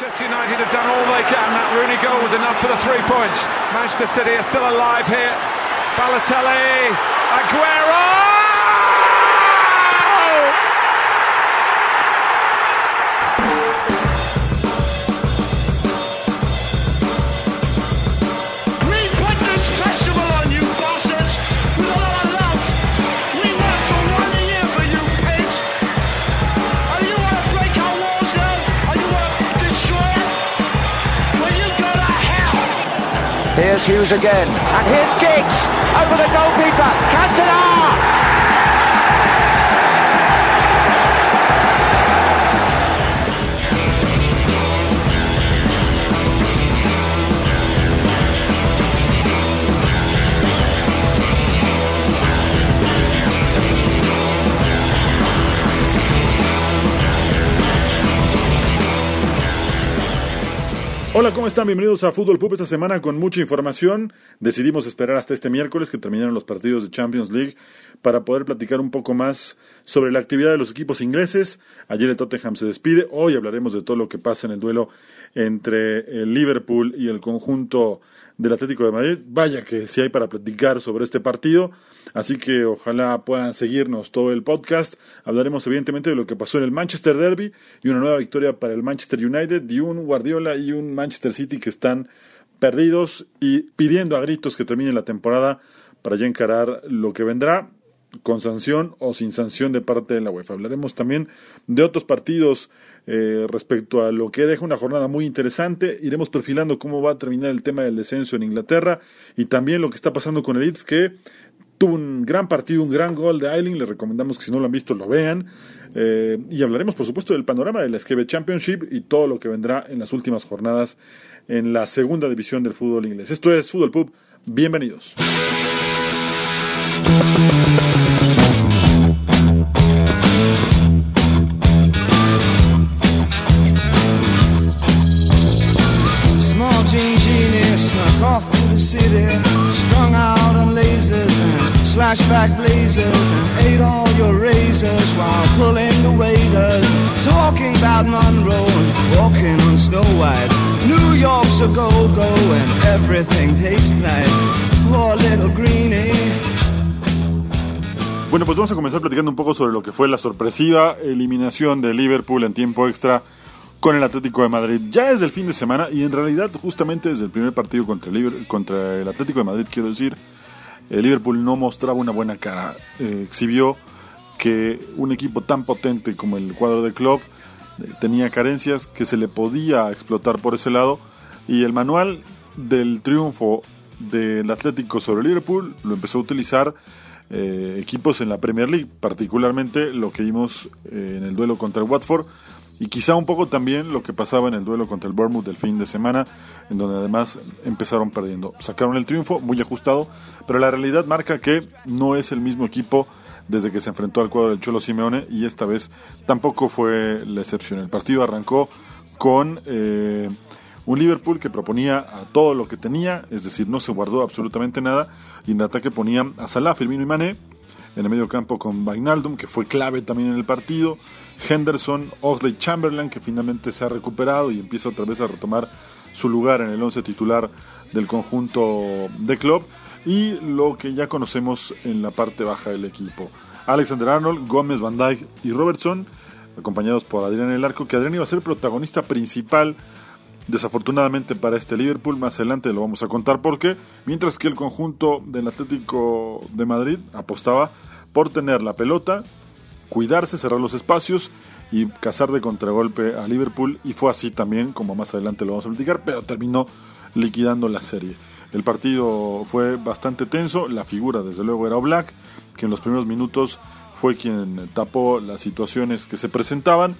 Manchester United have done all they can. That Rooney goal was enough for the three points. Manchester City are still alive here. Balotelli, Aguero! Here's Hughes again. And here's Giggs over the goalkeeper. Cantona! Hola, ¿cómo están? Bienvenidos a Fútbol Pub esta semana con mucha información. Decidimos esperar hasta este miércoles que terminaron los partidos de Champions League para poder platicar un poco más sobre la actividad de los equipos ingleses. Ayer el Tottenham se despide. Hoy hablaremos de todo lo que pasa en el duelo entre el Liverpool y el conjunto del Atlético de Madrid. Vaya que si hay para platicar sobre este partido. Así que ojalá puedan seguirnos todo el podcast. Hablaremos evidentemente de lo que pasó en el Manchester Derby y una nueva victoria para el Manchester United y un Guardiola y un Manchester City que están perdidos y pidiendo a gritos que termine la temporada para ya encarar lo que vendrá con sanción o sin sanción de parte de la UEFA. Hablaremos también de otros partidos eh, respecto a lo que deja una jornada muy interesante. Iremos perfilando cómo va a terminar el tema del descenso en Inglaterra y también lo que está pasando con el Leeds que tuvo un gran partido, un gran gol de Eiling. Les recomendamos que si no lo han visto lo vean. Eh, y hablaremos, por supuesto, del panorama de la SKB Championship y todo lo que vendrá en las últimas jornadas en la segunda división del fútbol inglés. Esto es Fútbol Pub. Bienvenidos. Bueno, pues vamos a comenzar platicando un poco sobre lo que fue la sorpresiva eliminación de Liverpool en tiempo extra con el Atlético de Madrid. Ya desde el fin de semana y en realidad justamente desde el primer partido contra el, contra el Atlético de Madrid, quiero decir, el Liverpool no mostraba una buena cara. Eh, exhibió que un equipo tan potente como el cuadro de club eh, tenía carencias que se le podía explotar por ese lado y el manual del triunfo del Atlético sobre Liverpool lo empezó a utilizar eh, equipos en la Premier League, particularmente lo que vimos en el duelo contra el Watford y quizá un poco también lo que pasaba en el duelo contra el Bournemouth del fin de semana, en donde además empezaron perdiendo. Sacaron el triunfo, muy ajustado, pero la realidad marca que no es el mismo equipo desde que se enfrentó al cuadro del Cholo Simeone y esta vez tampoco fue la excepción. El partido arrancó con eh, un Liverpool que proponía a todo lo que tenía, es decir, no se guardó absolutamente nada y en ataque ponía a Salah, Firmino y Mané en el medio campo con Wijnaldum, que fue clave también en el partido, Henderson, Oxley Chamberlain, que finalmente se ha recuperado y empieza otra vez a retomar su lugar en el once titular del conjunto de club, y lo que ya conocemos en la parte baja del equipo. Alexander Arnold, Gómez, Van Dijk y Robertson, acompañados por Adrián el arco, que Adrián iba a ser protagonista principal Desafortunadamente para este Liverpool, más adelante lo vamos a contar porque, mientras que el conjunto del Atlético de Madrid apostaba por tener la pelota, cuidarse, cerrar los espacios y cazar de contragolpe a Liverpool y fue así también, como más adelante lo vamos a platicar, pero terminó liquidando la serie. El partido fue bastante tenso, la figura desde luego era Black, que en los primeros minutos fue quien tapó las situaciones que se presentaban.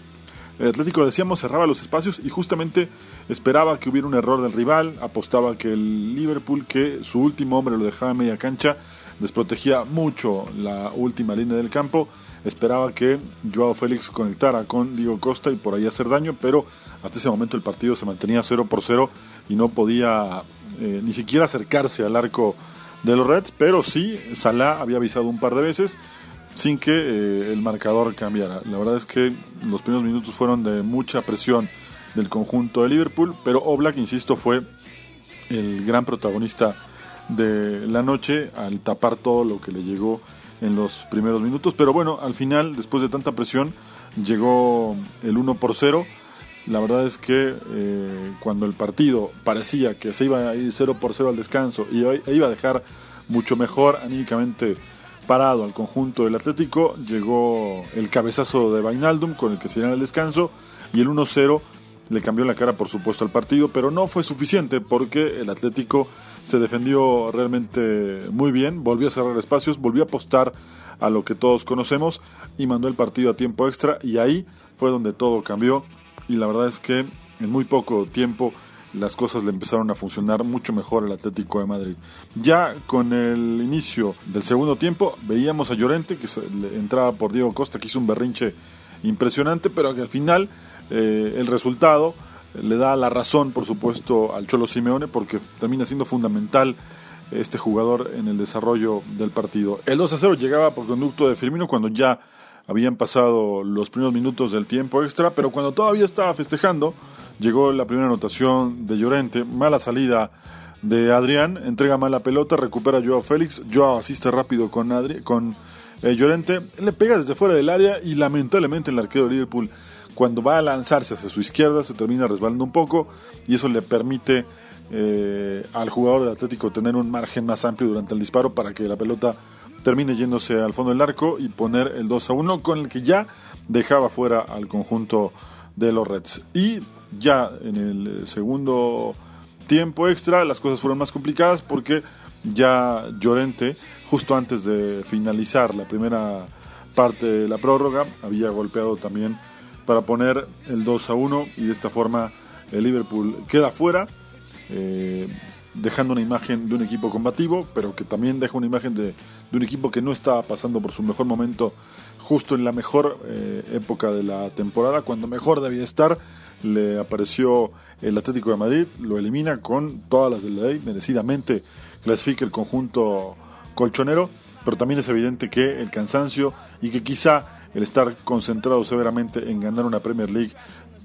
El Atlético, decíamos, cerraba los espacios y justamente esperaba que hubiera un error del rival, apostaba que el Liverpool, que su último hombre lo dejaba en media cancha, desprotegía mucho la última línea del campo, esperaba que Joao Félix conectara con Diego Costa y por ahí hacer daño, pero hasta ese momento el partido se mantenía 0 por 0 y no podía eh, ni siquiera acercarse al arco de los Reds, pero sí, Salah había avisado un par de veces sin que eh, el marcador cambiara. La verdad es que los primeros minutos fueron de mucha presión del conjunto de Liverpool, pero Oblak, insisto, fue el gran protagonista de la noche al tapar todo lo que le llegó en los primeros minutos. Pero bueno, al final, después de tanta presión, llegó el 1 por 0. La verdad es que eh, cuando el partido parecía que se iba a ir 0 por 0 al descanso y iba a dejar mucho mejor anímicamente parado al conjunto del Atlético, llegó el cabezazo de Vainaldum con el que se dio el descanso y el 1-0 le cambió la cara por supuesto al partido, pero no fue suficiente porque el Atlético se defendió realmente muy bien, volvió a cerrar espacios, volvió a apostar a lo que todos conocemos y mandó el partido a tiempo extra y ahí fue donde todo cambió y la verdad es que en muy poco tiempo las cosas le empezaron a funcionar mucho mejor al Atlético de Madrid. Ya con el inicio del segundo tiempo veíamos a Llorente que entraba por Diego Costa que hizo un berrinche impresionante, pero que al final eh, el resultado le da la razón, por supuesto, al Cholo Simeone, porque termina siendo fundamental este jugador en el desarrollo del partido. El 2 a 0 llegaba por conducto de Firmino cuando ya habían pasado los primeros minutos del tiempo extra, pero cuando todavía estaba festejando, llegó la primera anotación de Llorente, mala salida de Adrián, entrega mala pelota, recupera Joao Félix, Joao asiste rápido con, Adri con eh, Llorente, le pega desde fuera del área y lamentablemente el arquero de Liverpool cuando va a lanzarse hacia su izquierda se termina resbalando un poco y eso le permite eh, al jugador del Atlético tener un margen más amplio durante el disparo para que la pelota termine yéndose al fondo del arco y poner el 2 a 1 con el que ya dejaba fuera al conjunto de los Reds. Y ya en el segundo tiempo extra las cosas fueron más complicadas porque ya Llorente, justo antes de finalizar la primera parte de la prórroga, había golpeado también para poner el 2 a 1 y de esta forma el Liverpool queda fuera, eh, dejando una imagen de un equipo combativo, pero que también deja una imagen de, un equipo que no estaba pasando por su mejor momento justo en la mejor eh, época de la temporada, cuando mejor debía estar, le apareció el Atlético de Madrid, lo elimina con todas las de la ley, merecidamente clasifica el conjunto colchonero, pero también es evidente que el cansancio y que quizá el estar concentrado severamente en ganar una Premier League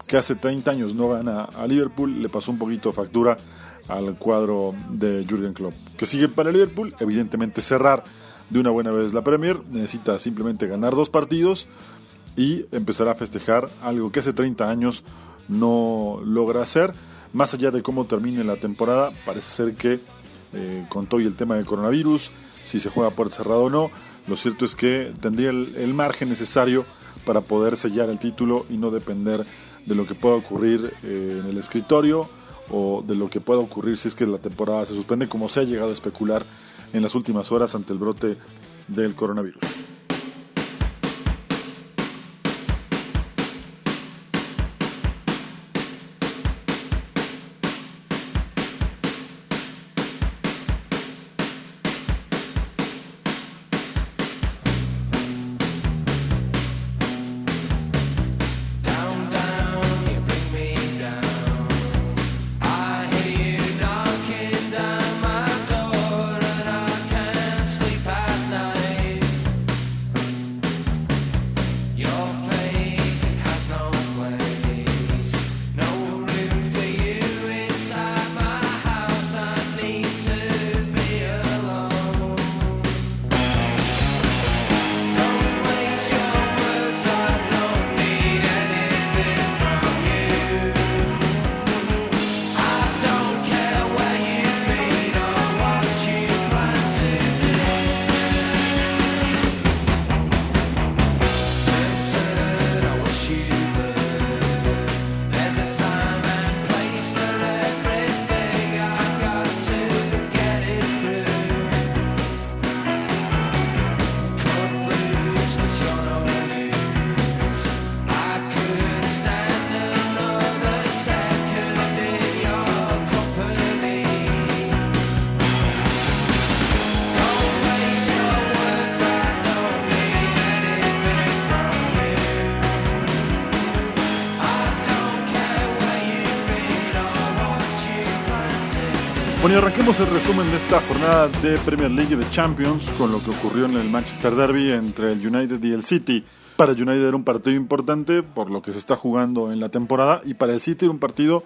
que hace 30 años no gana a Liverpool, le pasó un poquito factura al cuadro de Jürgen Klopp. Que sigue para Liverpool, evidentemente cerrar de una buena vez la Premier, necesita simplemente ganar dos partidos y empezará a festejar algo que hace 30 años no logra hacer. Más allá de cómo termine la temporada, parece ser que eh, con todo y el tema del coronavirus, si se juega por cerrado o no, lo cierto es que tendría el, margen necesario para poder sellar el título y no depender de lo que pueda ocurrir eh, en el escritorio o de lo que pueda ocurrir si es que la temporada se suspende, como se ha llegado a especular en las últimas horas ante el brote del coronavirus. Bueno, y arranquemos el resumen de esta jornada de Premier League de Champions con lo que ocurrió en el Manchester Derby entre el United y el City. Para United era un partido importante por lo que se está jugando en la temporada y para el City era un partido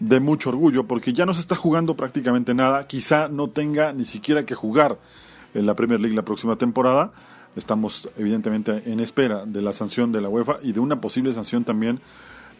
de mucho orgullo porque ya no se está jugando prácticamente nada, quizá no tenga ni siquiera que jugar en la Premier League la próxima temporada. Estamos evidentemente en espera de la sanción de la UEFA y de una posible sanción también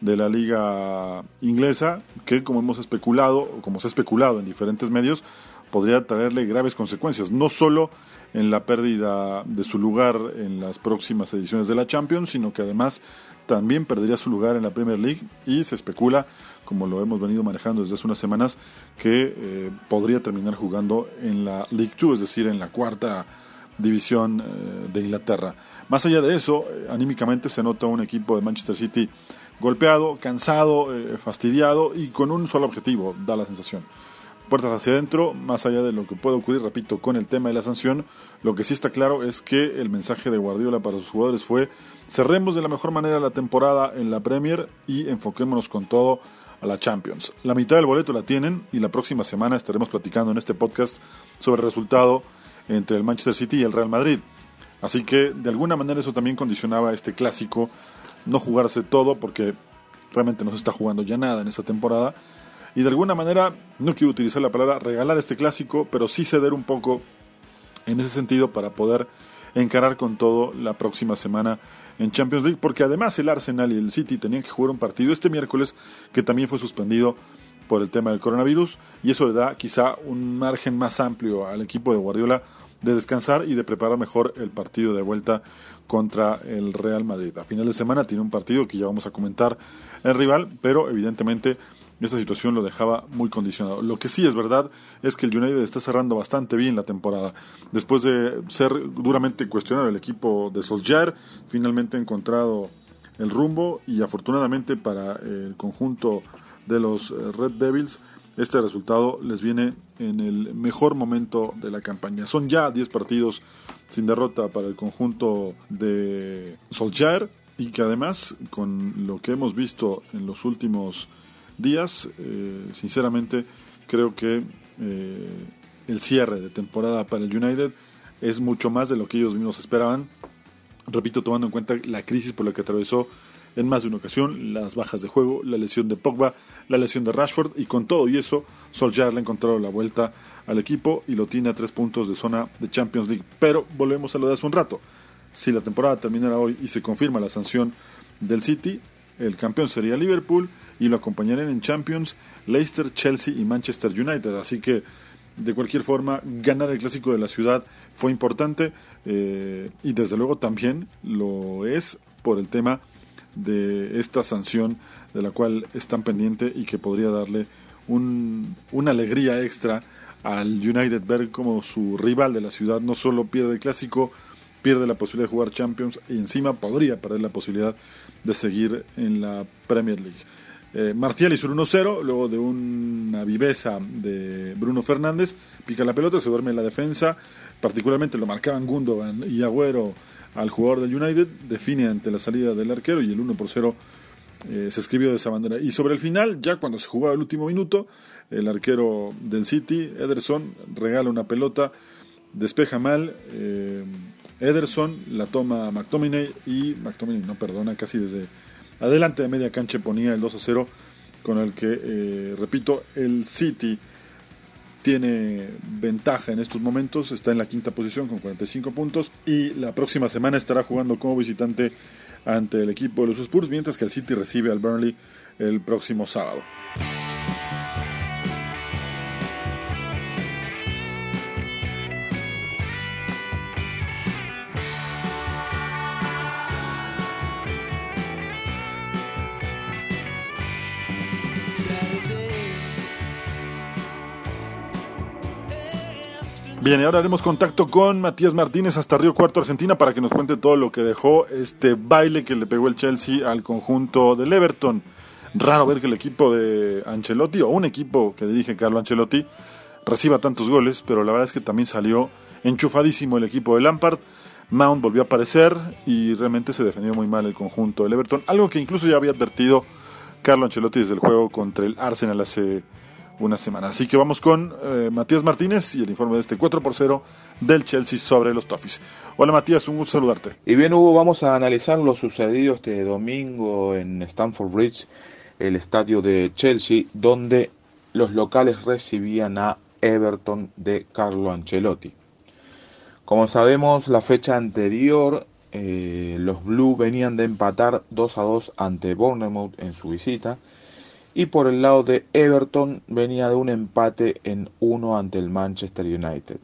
de la liga inglesa que como hemos especulado como se ha especulado en diferentes medios podría traerle graves consecuencias, no solo en la pérdida de su lugar en las próximas ediciones de la Champions, sino que además también perdería su lugar en la Premier League y se especula, como lo hemos venido manejando desde hace unas semanas, que eh, podría terminar jugando en la League 2, es decir, en la cuarta división eh, de Inglaterra. Más allá de eso, eh, anímicamente se nota un equipo de Manchester City golpeado, cansado, fastidiado y con un solo objetivo, da la sensación puertas hacia adentro, más allá de lo que puede ocurrir, repito, con el tema de la sanción, lo que sí está claro es que el mensaje de Guardiola para sus jugadores fue cerremos de la mejor manera la temporada en la Premier y enfoquémonos con todo a la Champions. La mitad del boleto la tienen y la próxima semana estaremos platicando en este podcast sobre el resultado entre el Manchester City y el Real Madrid. Así que de alguna manera eso también condicionaba este clásico, no jugarse todo porque realmente no se está jugando ya nada en esta temporada. Y de alguna manera, no quiero utilizar la palabra regalar este clásico, pero sí ceder un poco en ese sentido para poder encarar con todo la próxima semana en Champions League, porque además el Arsenal y el City tenían que jugar un partido este miércoles que también fue suspendido por el tema del coronavirus y eso le da quizá un margen más amplio al equipo de Guardiola de descansar y de preparar mejor el partido de vuelta contra el Real Madrid. A final de semana tiene un partido que ya vamos a comentar el rival, pero evidentemente esta situación lo dejaba muy condicionado. Lo que sí es verdad es que el United está cerrando bastante bien la temporada. Después de ser duramente cuestionado el equipo de Solskjaer, finalmente ha encontrado el rumbo y afortunadamente para el conjunto de los eh, Red Devils este resultado les viene en el mejor momento de la campaña. Son ya 10 partidos sin derrota para el conjunto de Solskjaer y que además con lo que hemos visto en los últimos días. Eh, sinceramente, creo que eh, el cierre de temporada para el United es mucho más de lo que ellos mismos esperaban. Repito, tomando en cuenta la crisis por la que atravesó en más de una ocasión, las bajas de juego, la lesión de Pogba, la lesión de Rashford y con todo y eso, Solskjaer le ha encontrado la vuelta al equipo y lo tiene a tres puntos de zona de Champions League. Pero volvemos a lo de hace un rato. Si la temporada terminara hoy y se confirma la sanción del City, el campeón sería Liverpool y lo acompañarían en Champions Leicester, Chelsea y Manchester United. Así que de cualquier forma, ganar el clásico de la ciudad fue importante eh, y desde luego también lo es por el tema de esta sanción de la cual están pendiente y que podría darle un, una alegría extra al United ver como su rival de la ciudad no solo pierde el clásico, pierde la posibilidad de jugar Champions y encima podría perder la posibilidad de seguir en la Premier League. Eh, Martial hizo el 1-0, luego de una viveza de Bruno Fernández, pica la pelota, se duerme en la defensa, particularmente lo marcaban Gundogan y Agüero al jugador del United, define ante la salida del arquero y el 1 por 0 eh, se escribió de esa manera. Y sobre el final, ya cuando se jugaba el último minuto, el arquero del City, Ederson, regala una pelota, despeja mal. Eh, Ederson la toma McTominay y McTominay no perdona casi desde adelante de media cancha ponía el 2 a 0 con el que, eh, repito, el City tiene ventaja en estos momentos, está en la quinta posición con 45 puntos y la próxima semana estará jugando como visitante ante el equipo de los Spurs, mientras que el City recibe al Burnley el próximo sábado. Bien, y ahora haremos contacto con Matías Martínez hasta Río Cuarto, Argentina, para que nos cuente todo lo que dejó este baile que le pegó el Chelsea al conjunto del Everton. Raro ver que el equipo de Ancelotti, o un equipo que dirige Carlo Ancelotti, reciba tantos goles, pero la verdad es que también salió enchufadísimo el equipo de Lampard. Mount volvió a aparecer y realmente se defendió muy mal el conjunto del Everton, algo que incluso ya había advertido Carlo Ancelotti desde el juego contra el Arsenal hace una semana. Así que vamos con eh, Matías Martínez y el informe de este 4 por 0 del Chelsea sobre los Toffees. Hola Matías, un gusto saludarte. Y bien Hugo, vamos a analizar lo sucedido este domingo en Stamford Bridge, el estadio de Chelsea, donde los locales recibían a Everton de Carlo Ancelotti. Como sabemos, la fecha anterior eh, los Blues venían de empatar 2 a 2 ante Bournemouth en su visita y por el lado de Everton venía de un empate en 1 ante el Manchester United.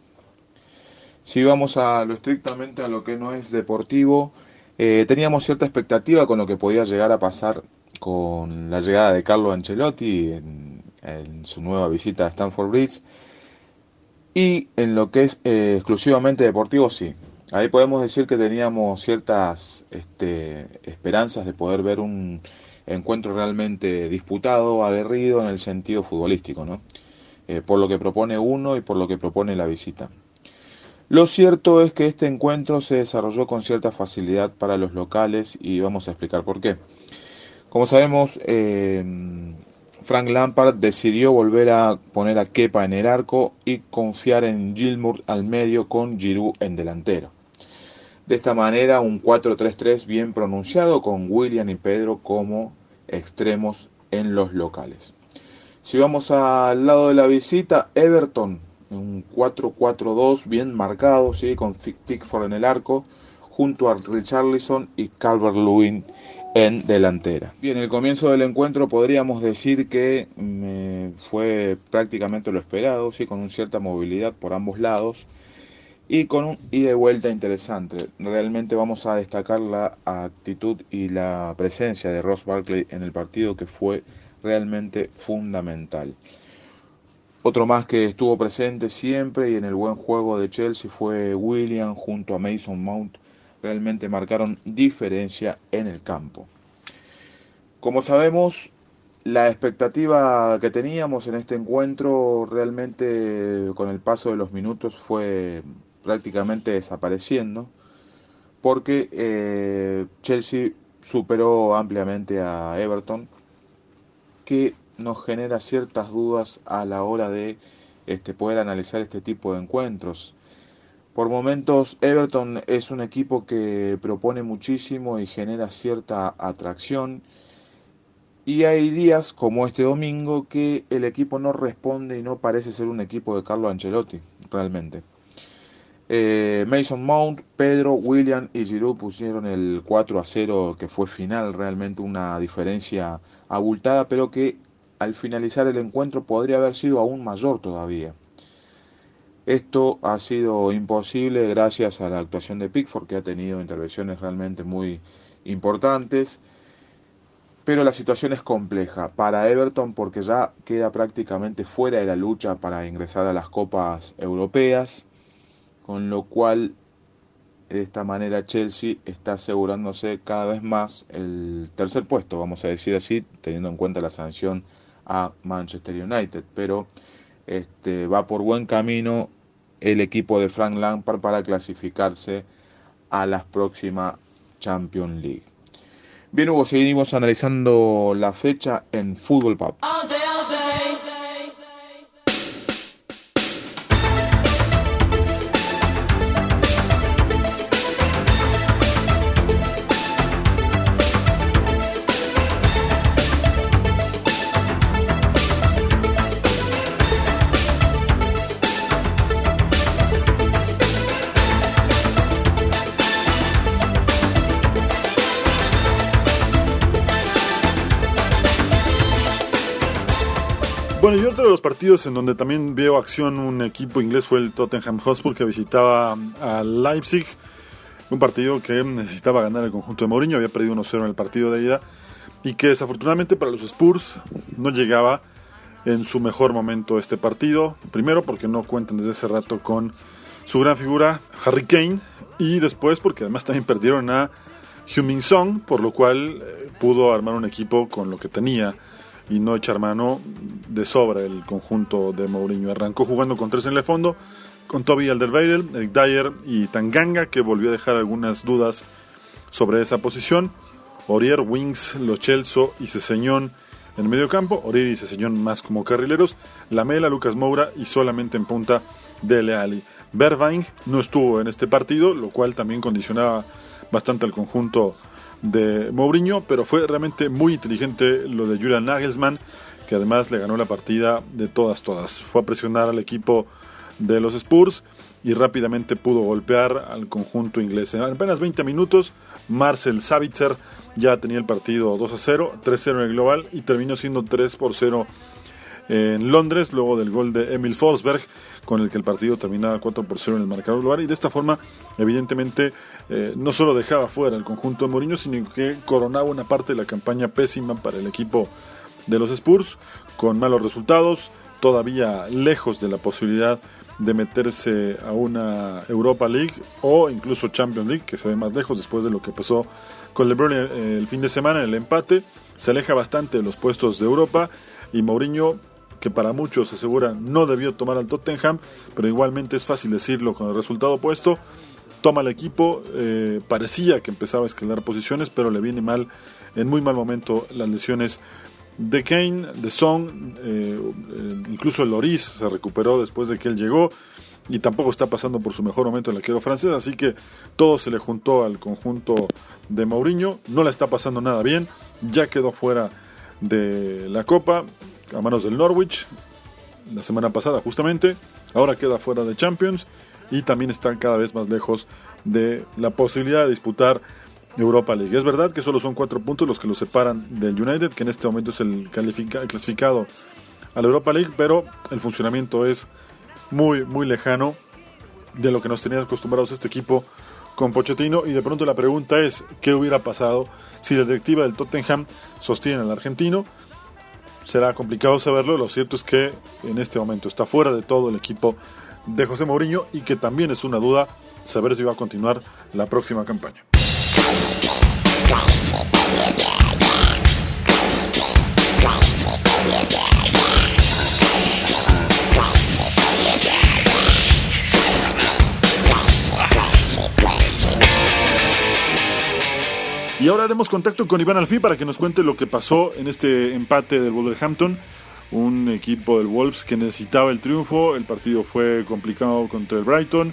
Si vamos a lo estrictamente a lo que no es deportivo, eh, teníamos cierta expectativa con lo que podía llegar a pasar con la llegada de Carlo Ancelotti en, su nueva visita a Stamford Bridge y en lo que es eh, exclusivamente deportivo, sí. Ahí podemos decir que teníamos ciertas este, esperanzas de poder ver un encuentro realmente disputado, aguerrido en el sentido futbolístico, ¿no? Eh, por lo que propone uno y por lo que propone la visita. Lo cierto es que este encuentro se desarrolló con cierta facilidad para los locales y vamos a explicar por qué. Como sabemos, eh, Frank Lampard decidió volver a poner a Kepa en el arco y confiar en Gilmour al medio con Giroud en delantero. De esta manera un 4-3-3 bien pronunciado con William y Pedro como extremos en los locales. Si vamos al lado de la visita, Everton, un 4-4-2 bien marcado, ¿sí? con Pickford en el arco, junto a Richarlison y Calvert-Lewin en delantera. Bien, el comienzo del encuentro podríamos decir que mm, fue prácticamente lo esperado, sí, con una cierta movilidad por ambos lados y con un ida y vuelta interesante. Realmente vamos a destacar la actitud y la presencia de Ross Barkley en el partido que fue realmente fundamental. Otro más que estuvo presente siempre y en el buen juego de Chelsea fue William junto a Mason Mount realmente marcaron diferencia en el campo. Como sabemos, la expectativa que teníamos en este encuentro realmente con el paso de los minutos fue prácticamente desapareciendo porque eh, Chelsea superó ampliamente a Everton que nos genera ciertas dudas a la hora de este, poder analizar este tipo de encuentros. Por momentos Everton es un equipo que propone muchísimo y genera cierta atracción. Y hay días como este domingo que el equipo no responde y no parece ser un equipo de Carlo Ancelotti, realmente. Eh, Mason Mount, Pedro, William y Giroud pusieron el 4 a 0 que fue final, realmente una diferencia abultada, pero que al finalizar el encuentro podría haber sido aún mayor todavía. Esto ha sido imposible gracias a la actuación de Pickford, que ha tenido intervenciones realmente muy importantes. Pero la situación es compleja para Everton porque ya queda prácticamente fuera de la lucha para ingresar a las copas europeas, con lo cual de esta manera Chelsea está asegurándose cada vez más el tercer puesto, vamos a decir así, teniendo en cuenta la sanción a Manchester United. Pero este, va por buen camino el equipo de Frank Lampard para clasificarse a la próxima Champions League. Bien, Hugo, seguimos analizando la fecha en Fútbol. Bueno, y otro de los partidos en donde también veo acción un equipo inglés fue el Tottenham Hotspur que visitaba a Leipzig. Un partido que necesitaba ganar el conjunto de Mourinho, había perdido 1-0 en el partido de ida y que desafortunadamente para los Spurs no llegaba en su mejor momento este partido. Primero porque no cuentan desde ese rato con su gran figura Harry Kane y después porque además también perdieron a Heung-Min Song, por lo cual eh, pudo armar un equipo con lo que tenía y no echar mano de sobra el conjunto de Mourinho. Arrancó jugando con tres en el fondo, con Toby Alderweireld, Eric Dyer y Tanganga, que volvió a dejar algunas dudas sobre esa posición. Orier, Wings, Lo Chelso y Ceseñón en medio campo, Oriri y Cesellón más como carrileros, Lamela, Lucas Moura y solamente en punta Dele Ali. Bervain no estuvo en este partido, lo cual también condicionaba bastante al conjunto de Mourinho, pero fue realmente muy inteligente lo de Julian Nagelsmann, que además le ganó la partida de todas, todas. Fue a presionar al equipo de los Spurs y rápidamente pudo golpear al conjunto inglés. En apenas 20 minutos, Marcel Savitzer ya tenía el partido 2 a 0, 3 0 en el global y terminó siendo 3 por 0 en Londres, luego del gol de Emil Forsberg, con el que el partido terminaba 4 por 0 en el marcador global. Y de esta forma, evidentemente, eh, no solo dejaba fuera el conjunto de Mourinho, sino que coronaba una parte de la campaña pésima para el equipo de los Spurs, con malos resultados, todavía lejos de la posibilidad de meterse a una Europa League o incluso Champions League, que se ve más lejos después de lo que pasó con LeBron el fin de semana en el empate. Se aleja bastante de los puestos de Europa y Mourinho, que para muchos asegura no debió tomar al Tottenham, pero igualmente es fácil decirlo con el resultado opuesto. Toma el equipo, eh, parecía que empezaba a escalar posiciones, pero le viene mal, en muy mal momento, las lesiones de Kane, de Song, eh, incluso el Loris se recuperó después de que él llegó y tampoco está pasando por su mejor momento en el arquero francés, así que todo se le juntó al conjunto de Mourinho, no le está pasando nada bien, ya quedó fuera de la Copa a manos del Norwich la semana pasada justamente, ahora queda fuera de Champions y también está cada vez más lejos de la posibilidad de disputar Europa League. Es verdad que solo son cuatro puntos los que lo separan del United, que en este momento es el, clasificado a la Europa League, pero el funcionamiento es muy, muy lejano de lo que nos tenía acostumbrados este equipo con Pochettino. Y de pronto la pregunta es: ¿qué hubiera pasado si la directiva del Tottenham sostiene al argentino? Será complicado saberlo. Lo cierto es que en este momento está fuera de todo el equipo de José Mourinho y que también es una duda saber si va a continuar la próxima campaña. Y ahora haremos contacto con Iván Alfí para que nos cuente lo que pasó en este empate del Wolverhampton, un equipo del Wolves que necesitaba el triunfo, el partido fue complicado contra el Brighton,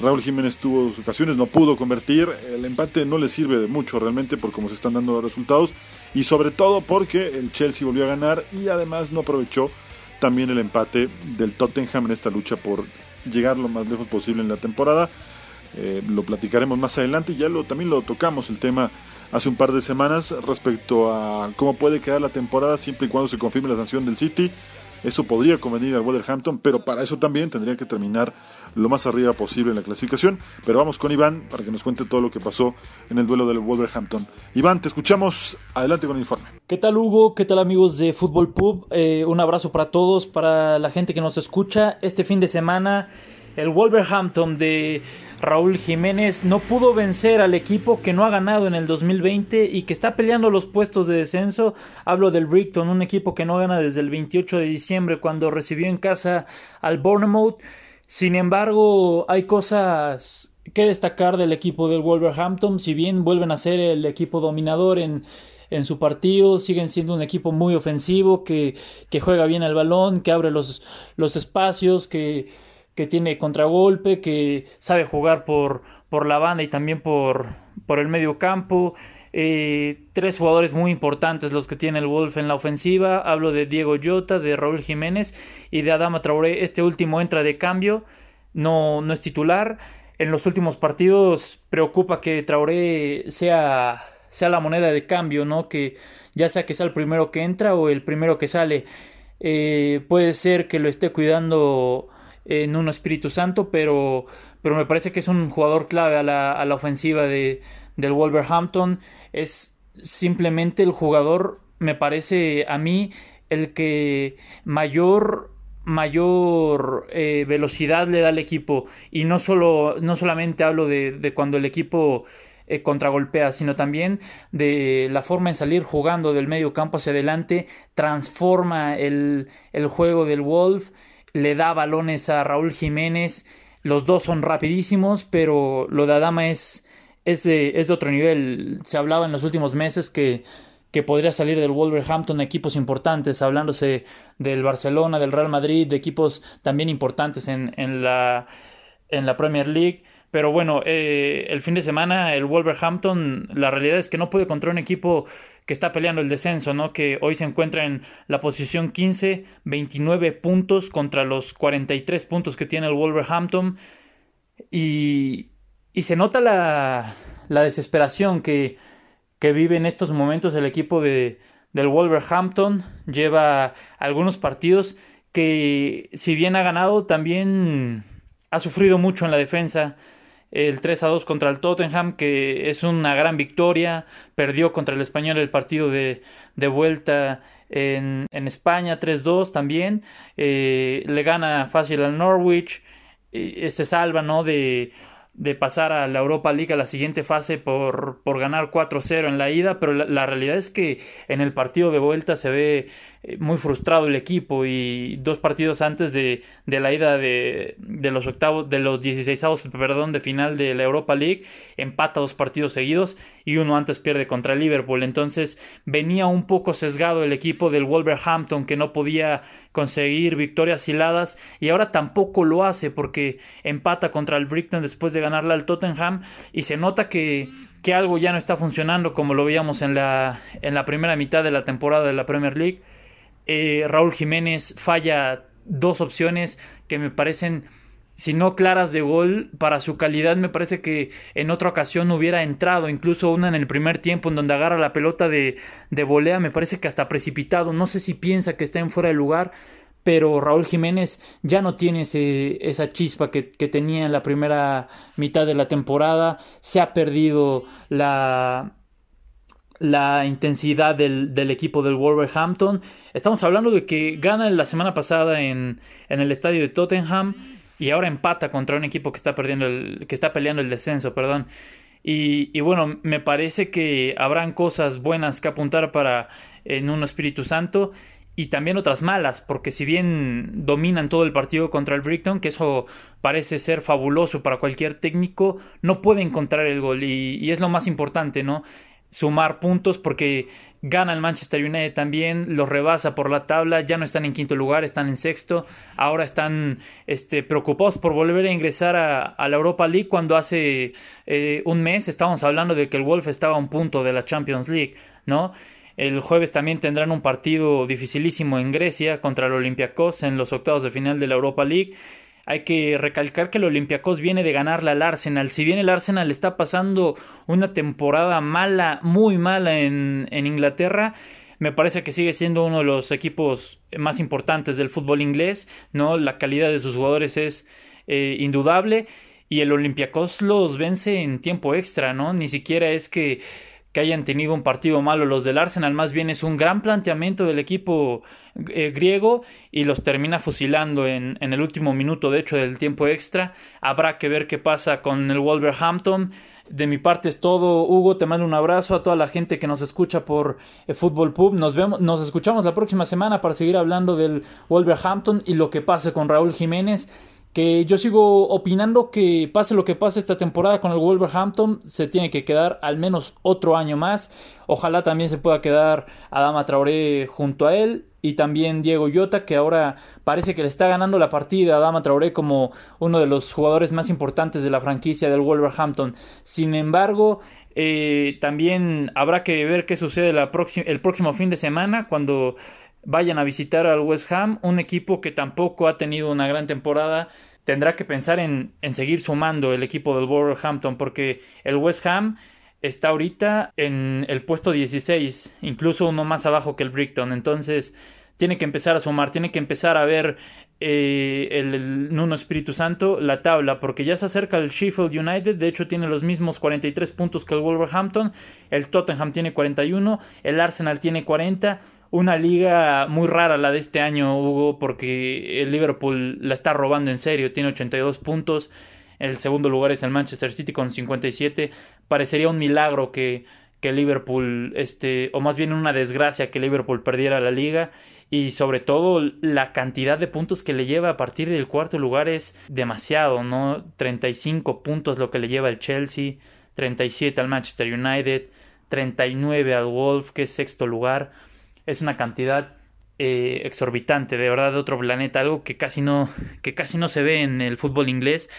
Raúl Jiménez tuvo sus ocasiones, no pudo convertir. El empate no le sirve de mucho realmente por cómo se están dando los resultados y sobre todo porque el Chelsea volvió a ganar y además no aprovechó también el empate del Tottenham en esta lucha por llegar lo más lejos posible en la temporada. Eh, lo platicaremos más adelante ya lo, también lo tocamos el tema hace un par de semanas respecto a cómo puede quedar la temporada siempre y cuando se confirme la sanción del City. Eso podría convenir al Wolverhampton, pero para eso también tendría que terminar lo más arriba posible en la clasificación. Pero vamos con Iván para que nos cuente todo lo que pasó en el duelo del Wolverhampton. Iván, te escuchamos. Adelante con el informe. ¿Qué tal Hugo? ¿Qué tal amigos de Fútbol Pub? Eh, un abrazo para todos, para la gente que nos escucha. Este fin de semana el Wolverhampton de Raúl Jiménez no pudo vencer al equipo que no ha ganado en el 2020 y que está peleando los puestos de descenso. Hablo del Brighton, un equipo que no gana desde el 28 de diciembre cuando recibió en casa al Bournemouth. Sin embargo, hay cosas que destacar del equipo del Wolverhampton. Si bien vuelven a ser el equipo dominador en, en su partido, siguen siendo un equipo muy ofensivo, que, que juega bien el balón, que abre los, los espacios, que que tiene contragolpe, que sabe jugar por, por la banda y también por, por el medio campo. Eh, tres jugadores muy importantes los que tiene el Wolf en la ofensiva. Hablo de Diego Jota, de Raúl Jiménez y de Adama Traoré. Este último entra de cambio, no, no es titular. En los últimos partidos preocupa que Traoré sea, sea la moneda de cambio, ¿no? Que ya sea que sea el primero que entra o el primero que sale. Eh, puede ser que lo esté cuidando en un Espíritu Santo, pero, pero me parece que es un jugador clave a la, a la ofensiva de, del Wolverhampton. Es simplemente el jugador, me parece a mí, el que mayor mayor eh, velocidad le da al equipo y no solo no solamente hablo de, de cuando el equipo eh, contragolpea, sino también de la forma en salir jugando del medio campo hacia adelante, transforma el, el juego del Wolf le da balones a Raúl Jiménez. Los dos son rapidísimos, pero lo de Adama es, es, de, es otro nivel. Se hablaba en los últimos meses que, que podría salir del Wolverhampton equipos importantes, hablándose del Barcelona, del Real Madrid, de equipos también importantes en, en, la, en la Premier League. Pero bueno, eh, el fin de semana el Wolverhampton, la realidad es que no puede contra un equipo que está peleando el descenso, ¿no? Que hoy se encuentra en la posición 15, 29 puntos contra los 43 puntos que tiene el Wolverhampton. Y, se nota la, la desesperación que, que, vive en estos momentos el equipo de, del Wolverhampton. Lleva algunos partidos que, si bien ha ganado, también ha sufrido mucho en la defensa el 3 a 2 contra el Tottenham, que es una gran victoria. Perdió contra el Español el partido de, de vuelta en, en España 3-2 también. Eh, le gana fácil al Norwich. Eh, se salva ¿no? de, de pasar a la Europa League a la siguiente fase por, por ganar 4-0 en la ida, pero la, realidad es que en el partido de vuelta se ve muy frustrado el equipo y dos partidos antes de, de la ida de, de, los octavos, de los 16 perdón, de final de la Europa League, empata dos partidos seguidos y uno antes pierde contra Liverpool. Entonces venía un poco sesgado el equipo del Wolverhampton que no podía conseguir victorias hiladas y ahora tampoco lo hace porque empata contra el Brighton después de ganarle al Tottenham y se nota que que algo ya no está funcionando como lo veíamos en la, en la primera mitad de la temporada de la Premier League eh, Raúl Jiménez falla dos opciones que me parecen, si no claras de gol, para su calidad me parece que en otra ocasión hubiera entrado, incluso una en el primer tiempo en donde agarra la pelota de, de volea, me parece que hasta precipitado, no sé si piensa que está en fuera de lugar, pero Raúl Jiménez ya no tiene ese, esa chispa que, que, tenía en la primera mitad de la temporada, se ha perdido la, la intensidad del, equipo del Wolverhampton. Estamos hablando de que gana la semana pasada en, en, el estadio de Tottenham y ahora empata contra un equipo que está perdiendo el, que está peleando el descenso, perdón. Y, bueno, me parece que habrán cosas buenas que apuntar para en un Espíritu Santo y también otras malas, porque si bien dominan todo el partido contra el Brighton, que eso parece ser fabuloso para cualquier técnico, no puede encontrar el gol y es lo más importante, ¿no? Sumar puntos porque gana el Manchester United también, los rebasa por la tabla, ya no están en quinto lugar, están en sexto, ahora están este, preocupados por volver a ingresar a, la Europa League cuando hace eh, un mes estábamos hablando de que el Wolf estaba a un punto de la Champions League, ¿no? El jueves también tendrán un partido dificilísimo en Grecia contra el Olympiacos en los octavos de final de la Europa League hay que recalcar que el Olympiacos viene de ganarle al Arsenal. Si bien el Arsenal está pasando una temporada mala, muy mala en, Inglaterra, me parece que sigue siendo uno de los equipos más importantes del fútbol inglés, ¿no? La calidad de sus jugadores es eh, indudable y el Olympiacos los vence en tiempo extra, ¿no? Ni siquiera es que que hayan tenido un partido malo los del Arsenal, más bien es un gran planteamiento del equipo eh, griego y los termina fusilando en, en, el último minuto, de hecho, del tiempo extra. Habrá que ver qué pasa con el Wolverhampton. De mi parte es todo, Hugo, te mando un abrazo a toda la gente que nos escucha por eh, Fútbol Pub. Nos vemos, nos escuchamos la próxima semana para seguir hablando del Wolverhampton y lo que pase con Raúl Jiménez que yo sigo opinando que pase lo que pase esta temporada con el Wolverhampton, se tiene que quedar al menos otro año más. Ojalá también se pueda quedar Adama Traoré junto a él y también Diego Yota, que ahora parece que le está ganando la partida a Adama Traoré como uno de los jugadores más importantes de la franquicia del Wolverhampton. Sin embargo, eh, también habrá que ver qué sucede el próximo fin de semana cuando vayan a visitar al West Ham, un equipo que tampoco ha tenido una gran temporada. Tendrá que pensar en, en seguir sumando el equipo del Wolverhampton porque el West Ham está ahorita en el puesto 16, incluso uno más abajo que el Brighton. Entonces tiene que empezar a sumar, tiene que empezar a ver eh, el, el, Nuno Espíritu Santo la tabla, porque ya se acerca el Sheffield United, de hecho tiene los mismos 43 puntos que el Wolverhampton, el Tottenham tiene 41, el Arsenal tiene 40 una liga muy rara la de este año, Hugo, porque el Liverpool la está robando en serio, tiene 82 puntos, el segundo lugar es el Manchester City con 57, parecería un milagro que, que Liverpool, este, o más bien una desgracia que Liverpool perdiera la liga y sobre todo la cantidad de puntos que le lleva a partir del cuarto lugar es demasiado, ¿no? 35 puntos lo que le lleva el Chelsea, 37 al Manchester United, 39 al Wolf, que es sexto lugar. Es una cantidad eh, exorbitante, de verdad de otro planeta, algo que casi no, que casi no se ve en el fútbol inglés.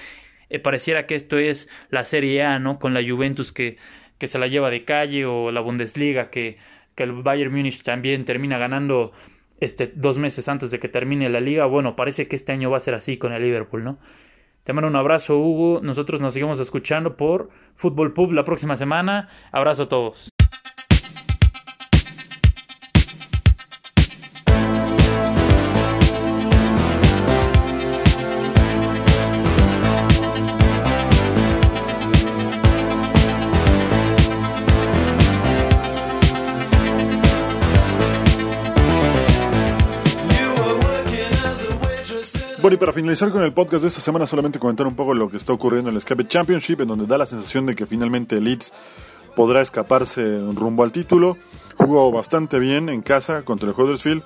Eh, pareciera que esto es la Serie A, ¿no? Con la Juventus que, que se la lleva de calle o la Bundesliga que, que el Bayern Múnich también termina ganando este, dos meses antes de que termine la liga. Bueno, parece que este año va a ser así con el Liverpool, ¿no? Te mando un abrazo, Hugo. Nosotros nos seguimos escuchando por Fútbol Pub la próxima semana. Abrazo a todos. Y para finalizar con el podcast de esta semana, solamente comentar un poco lo que está ocurriendo en el Escape Championship, en donde da la sensación de que finalmente Leeds podrá escaparse rumbo al título. Jugó bastante bien en casa contra el Huddersfield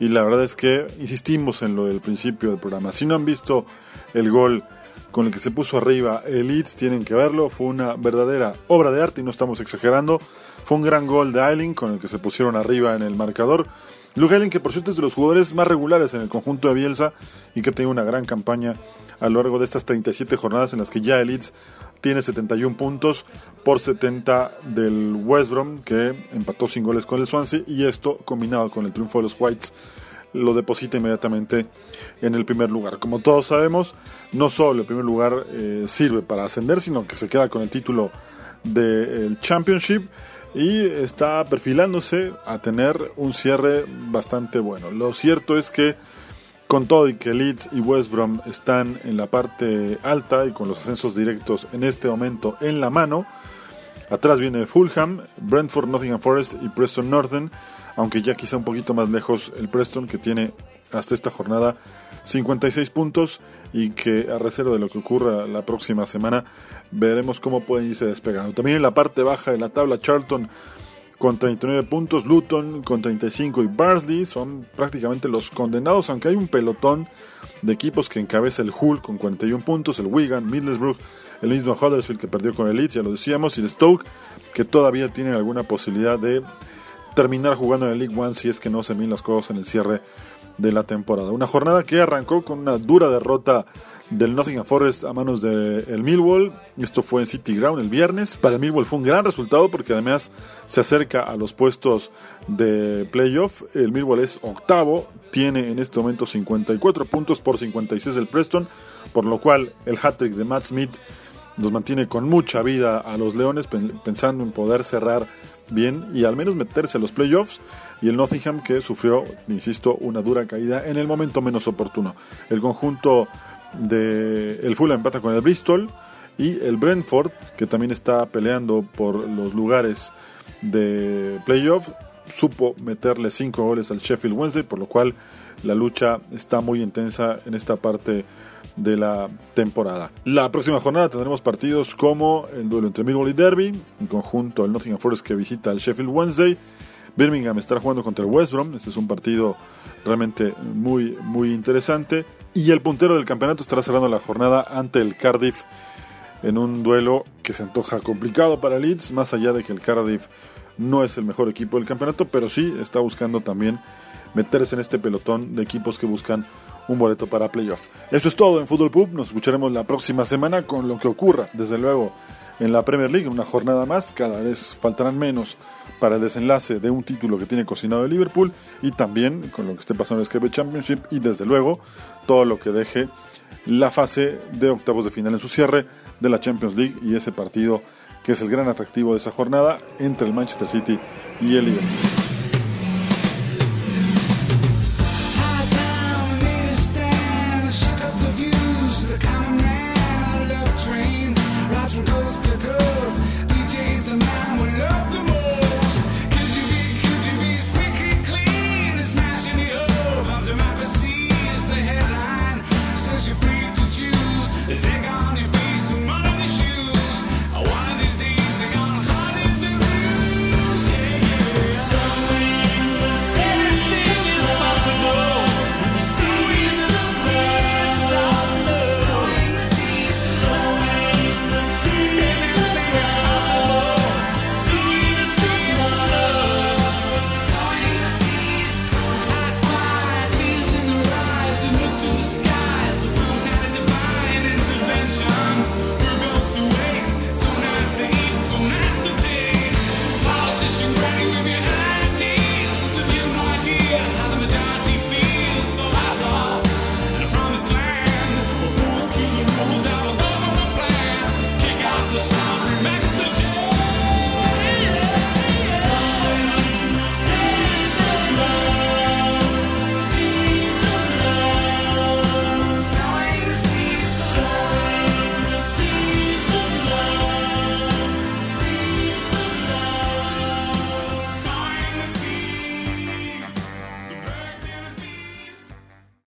y la verdad es que insistimos en lo del principio del programa. Si no han visto el gol con el que se puso arriba el Leeds, tienen que verlo. Fue una verdadera obra de arte y no estamos exagerando. Fue un gran gol de Eiling con el que se pusieron arriba en el marcador. Luke Ayling, que por cierto es de los jugadores más regulares en el conjunto de Bielsa y que tenido una gran campaña a lo largo de estas 37 jornadas en las que ya el Leeds tiene 71 puntos por 70 del West Brom, que empató sin goles con el Swansea, y esto combinado con el triunfo de los Whites lo deposita inmediatamente en el primer lugar. Como todos sabemos, no solo el primer lugar eh, sirve para ascender, sino que se queda con el título del Championship y está perfilándose a tener un cierre bastante bueno. Lo cierto es que con todo y que Leeds y West Brom están en la parte alta y con los ascensos directos en este momento en la mano, atrás viene Fulham, Brentford, Nottingham Forest y Preston Northern, aunque ya quizá un poquito más lejos el Preston que tiene hasta esta jornada 56 puntos y que a reserva de lo que ocurra la próxima semana veremos cómo pueden irse despegando. También en la parte baja de la tabla Charlton con 39 puntos, Luton con 35 y Barnsley son prácticamente los condenados, aunque hay un pelotón de equipos que encabeza el Hull con 41 puntos, el Wigan, Middlesbrough, el mismo Huddersfield que perdió con el Leeds, ya lo decíamos, y el Stoke que todavía tienen alguna posibilidad de terminar jugando en el League One si es que no se miran las cosas en el cierre de la temporada. Una jornada que arrancó con una dura derrota del Nottingham Forest a manos del el Millwall. Esto fue en City Ground el viernes. Para el Millwall fue un gran resultado porque además se acerca a los puestos de playoff. El Millwall es octavo, tiene en este momento 54 puntos por 56 el Preston, por lo cual el hat-trick de Matt Smith nos mantiene con mucha vida a los Leones pensando en poder cerrar bien y al menos meterse a los playoffs y el Nottingham que sufrió, insisto, una dura caída en el momento menos oportuno. El conjunto de el Fulham empata con el Bristol y el Brentford que también está peleando por los lugares de playoff supo meterle cinco goles al Sheffield Wednesday por lo cual la lucha está muy intensa en esta parte de la temporada. La próxima jornada tendremos partidos como el duelo entre Millwall y Derby, en conjunto el Nottingham Forest que visita al Sheffield Wednesday. Birmingham estará jugando contra el West Brom, este es un partido realmente muy muy interesante y el puntero del campeonato estará cerrando la jornada ante el Cardiff en un duelo que se antoja complicado para Leeds, más allá de que el Cardiff no es el mejor equipo del campeonato, pero sí está buscando también meterse en este pelotón de equipos que buscan un boleto para playoff. Eso es todo en Fútbol Pub. Nos escucharemos la próxima semana con lo que ocurra, desde luego, en la Premier League. Una jornada más, cada vez faltarán menos para el desenlace de un título que tiene cocinado el Liverpool y también con lo que esté pasando en el Skype Championship y desde luego todo lo que deje la fase de octavos de final en su cierre de la Champions League y ese partido que es el gran atractivo de esa jornada entre el Manchester City y el Liverpool.